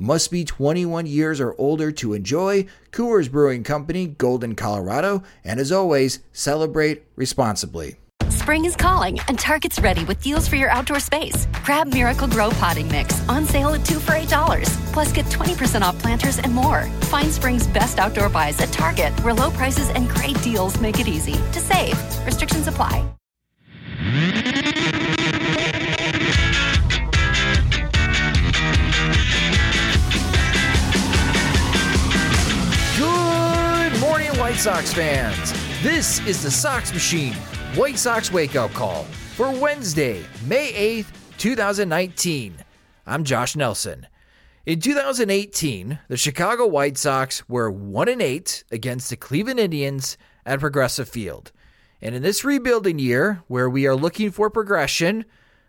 Must be 21 years or older to enjoy. Coors Brewing Company, Golden, Colorado. And as always, celebrate responsibly. Spring is calling, and Target's ready with deals for your outdoor space. Grab Miracle-Gro Potting Mix on sale at two for $8. Plus, get 20% off planters and more. Find spring's best outdoor buys at Target, where low prices and great deals make it easy to save. Restrictions apply. White Sox fans. This is the Sox Machine White Sox Wake Up Call for Wednesday, May 8th, 2019. I'm Josh Nelson. In 2018, the Chicago White Sox were 1 and 8 against the Cleveland Indians at Progressive Field. And in this rebuilding year, where we are looking for progression,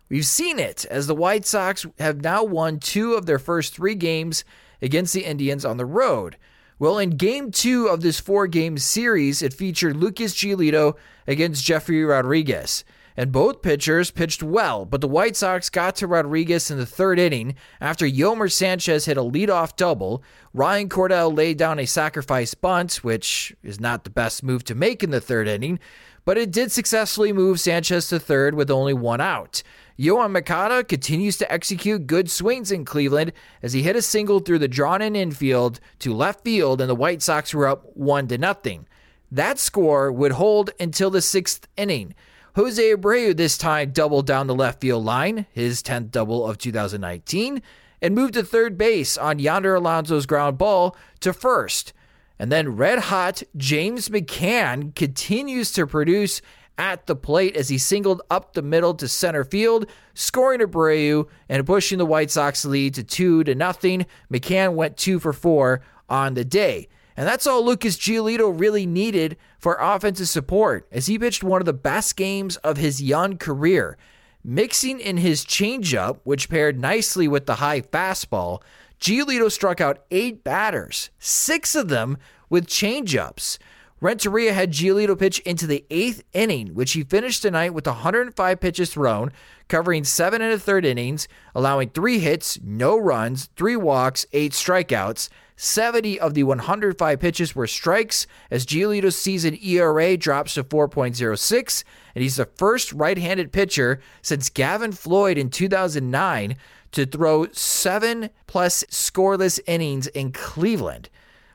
we've seen it as the White Sox have now won two of their first three games against the Indians on the road. Well, in game two of this four game series, it featured Lucas Giolito against Jefry Rodriguez. And both pitchers pitched well, but the White Sox got to Rodriguez in the third inning after Yolmer Sanchez hit a leadoff double. Ryan Cordell laid down a sacrifice bunt, which is not the best move to make in the third inning, but it did successfully move Sanchez to third with only one out. Yoan Moncada continues to execute good swings in Cleveland as he hit a single through the drawn in infield to left field, and the White Sox were up one to nothing. That score would hold until the sixth inning. Jose Abreu this time doubled down the left field line, his 10th double of 2019, and moved to third base on Yonder Alonso's ground ball to first. And then red hot James McCann continues to produce at the plate as he singled up the middle to center field, scoring Abreu and pushing the White Sox lead to two to nothing. McCann went two for four on the day. And that's all Lucas Giolito really needed for offensive support as he pitched one of the best games of his young career. Mixing in his changeup, which paired nicely with the high fastball, Giolito struck out eight batters, six of them with changeups. Renteria had Giolito pitch into the eighth inning, which he finished tonight with 105 pitches thrown, covering seven and a third innings, allowing three hits, no runs, three walks, eight strikeouts. 70 of the 105 pitches were strikes, as Giolito's season ERA drops to 4.06, and he's the first right handed pitcher since Gavin Floyd in 2009 to throw seven plus scoreless innings in Cleveland.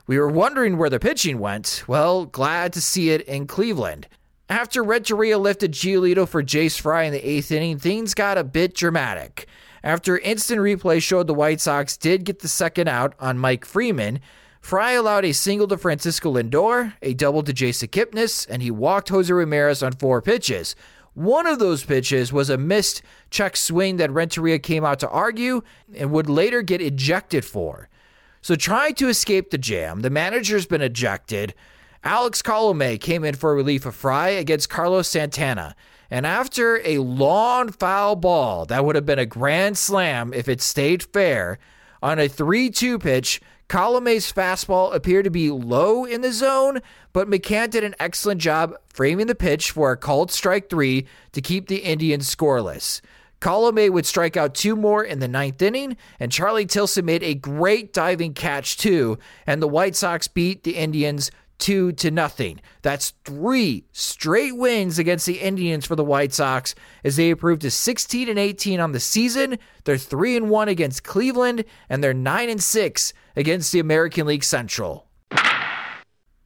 We were wondering where the pitching went. Well, glad to see it in Cleveland. After Renteria lifted Giolito for Jace Fry in the eighth inning, things got a bit dramatic. After instant replay showed the White Sox did get the second out on Mike Freeman, Fry allowed a single to Francisco Lindor, a double to Jason Kipnis, and he walked Jose Ramirez on four pitches. One of those pitches was a missed check swing that Renteria came out to argue and would later get ejected for. So trying to escape the jam, the manager's been ejected. Alex Colome came in for a relief of Fry against Carlos Santana. And after a long foul ball that would have been a grand slam if it stayed fair, on a 3 2 pitch, Colome's fastball appeared to be low in the zone, but McCann did an excellent job framing the pitch for a called strike three to keep the Indians scoreless. Colome would strike out two more in the ninth inning, and Charlie Tilson made a great diving catch too, and the White Sox beat the Indians two to nothing. That's three straight wins against the Indians for the White Sox as they improved to 16 and 18 on the season. They're 3 and 1 against Cleveland and they're 9 and 6 against the American League Central.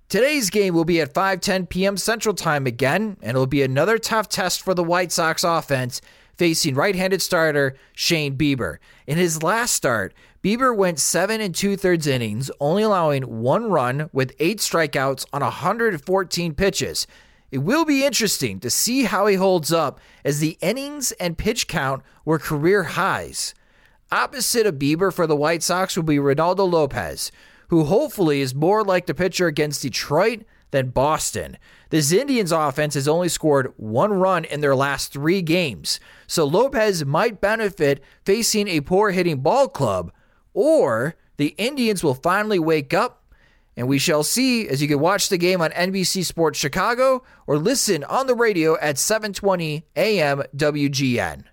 Today's game will be at 5:10 p.m. Central Time again, and it'll be another tough test for the White Sox offense facing right-handed starter Shane Bieber. In his last start, Bieber went seven and two thirds innings, only allowing one run with eight strikeouts on 114 pitches. It will be interesting to see how he holds up as the innings and pitch count were career highs. Opposite of Bieber for the White Sox will be Reynaldo Lopez, who hopefully is more like the pitcher against Detroit than Boston. This Indians offense has only scored one run in their last three games, so Lopez might benefit facing a poor hitting ball club, or the Indians will finally wake up. And we shall see as you can watch the game on NBC Sports Chicago or listen on the radio at 7:20 a.m. WGN.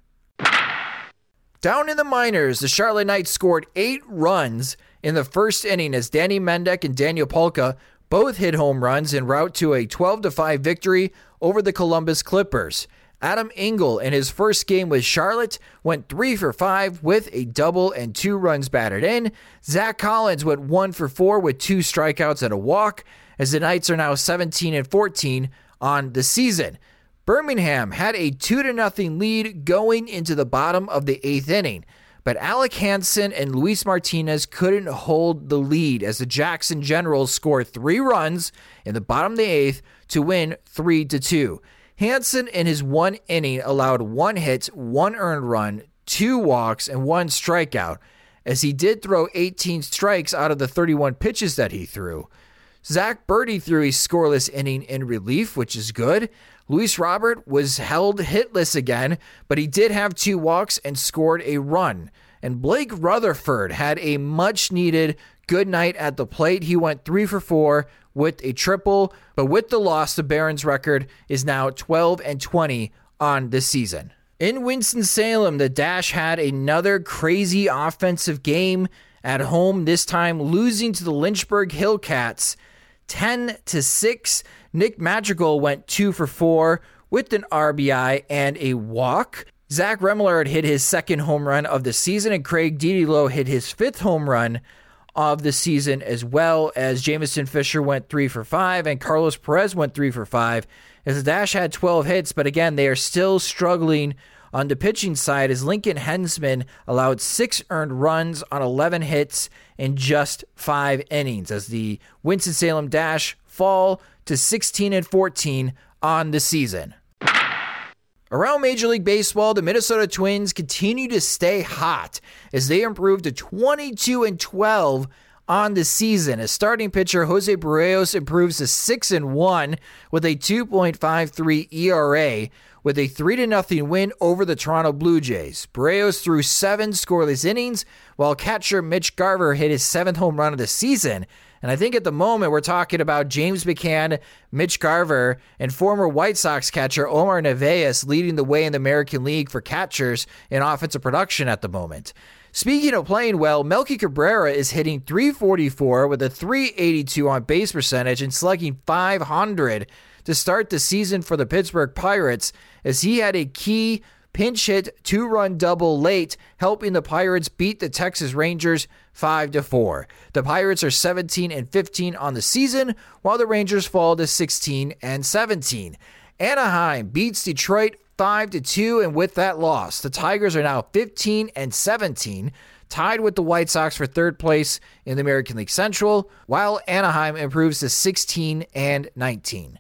Down in the minors, the Charlotte Knights scored eight runs in the first inning as Danny Mendick and Daniel Palka both hit home runs en route to a 12 5 victory over the Columbus Clippers. Adam Engel in his first game with Charlotte went 3 for 5 with a double and two runs batted in. Zack Collins went 1 for 4 with two strikeouts and a walk as the Knights are now 17 and 14 on the season. Birmingham had a 2 0 lead going into the bottom of the eighth inning, but Alec Hansen and Luis Martinez couldn't hold the lead as the Jackson Generals scored three runs in the bottom of the eighth to win 3 to 2. Hansen in his one inning allowed one hit, one earned run, two walks, and one strikeout, as he did throw 18 strikes out of the 31 pitches that he threw. Zach Burdi threw a scoreless inning in relief, which is good. Luis Robert was held hitless again, but he did have two walks and scored a run. And Blake Rutherford had a much needed good night at the plate. He went three for four with a triple, but with the loss, the Barons record is now 12 and 20 on the season. In Winston-Salem, the Dash had another crazy offensive game at home, this time losing to the Lynchburg Hillcats 10 to 6. Nick Madrigal went 2 for 4 with an RBI and a walk. Zach Remillard hit his second home run of the season, and Craig Dedelow hit his fifth home run of the season, as well as Jameson Fisher went 3 for 5 and Carlos Perez went 3 for 5. As the Dash had 12 hits, but again, they are still struggling on the pitching side as Lincoln Henzman allowed six earned runs on 11 hits in just five innings as the Winston-Salem Dash fall to 16 and 14 on the season. Around Major League Baseball, the Minnesota Twins continue to stay hot as they improve to 22 and 12 on the season. As starting pitcher Jose Berrios improves to 6 and 1 with a 2.53 ERA with a 3 0 win over the Toronto Blue Jays. Berrios threw 7 scoreless innings while catcher Mitch Garver hit his 7th home run of the season and I think at the moment we're talking about James McCann, Mitch Garver, and former White Sox catcher Omar Narvaez leading the way in the American League for catchers in offensive production at the moment. Speaking of playing well, Melky Cabrera is hitting 344 with a 382 on base percentage and slugging 500 to start the season for the Pittsburgh Pirates as he had a key pinch hit two run double late, helping the Pirates beat the Texas Rangers 5 to 4. The Pirates are 17 and 15 on the season, while the Rangers fall to 16 and 17. Anaheim beats Detroit 5 to 2 and with that loss, the Tigers are now 15 and 17 tied with the White Sox for third place in the American League Central, while Anaheim improves to 16 and 19.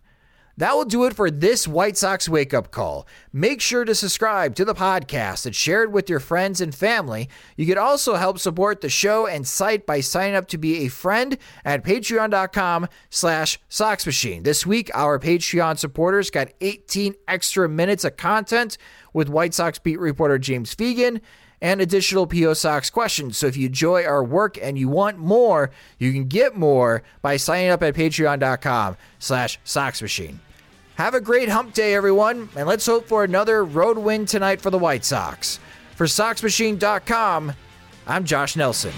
That will do it for this White Sox wake up call. Make sure to subscribe to the podcast and share it with your friends and family. You can also help support the show and site by signing up to be a friend at patreon.com slash soxmachine. This week, our Patreon supporters got 18 extra minutes of content with White Sox beat reporter James Fegan and additional PO Sox questions. So if you enjoy our work and you want more, you can get more by signing up at patreon.com slash soxmachine. Have a great hump day, everyone, and let's hope for another road win tonight for the White Sox. For SoxMachine.com, I'm Josh Nelson.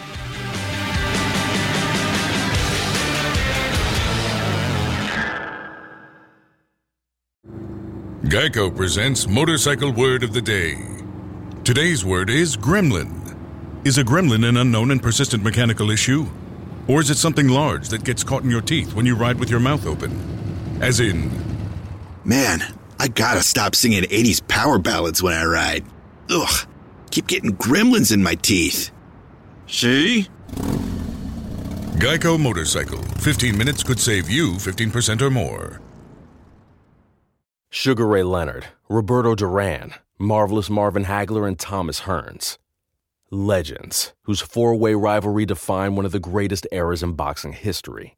Geico presents Motorcycle Word of the Day. Today's word is gremlin. Is a gremlin an unknown and persistent mechanical issue? Or is it something large that gets caught in your teeth when you ride with your mouth open? As in, Man, I gotta stop singing 80s power ballads when I ride. Ugh, keep getting gremlins in my teeth. See? Geico Motorcycle. 15 minutes could save you 15% or more. Sugar Ray Leonard, Roberto Duran, Marvelous Marvin Hagler, and Thomas Hearns. Legends, whose four way rivalry defined one of the greatest eras in boxing history.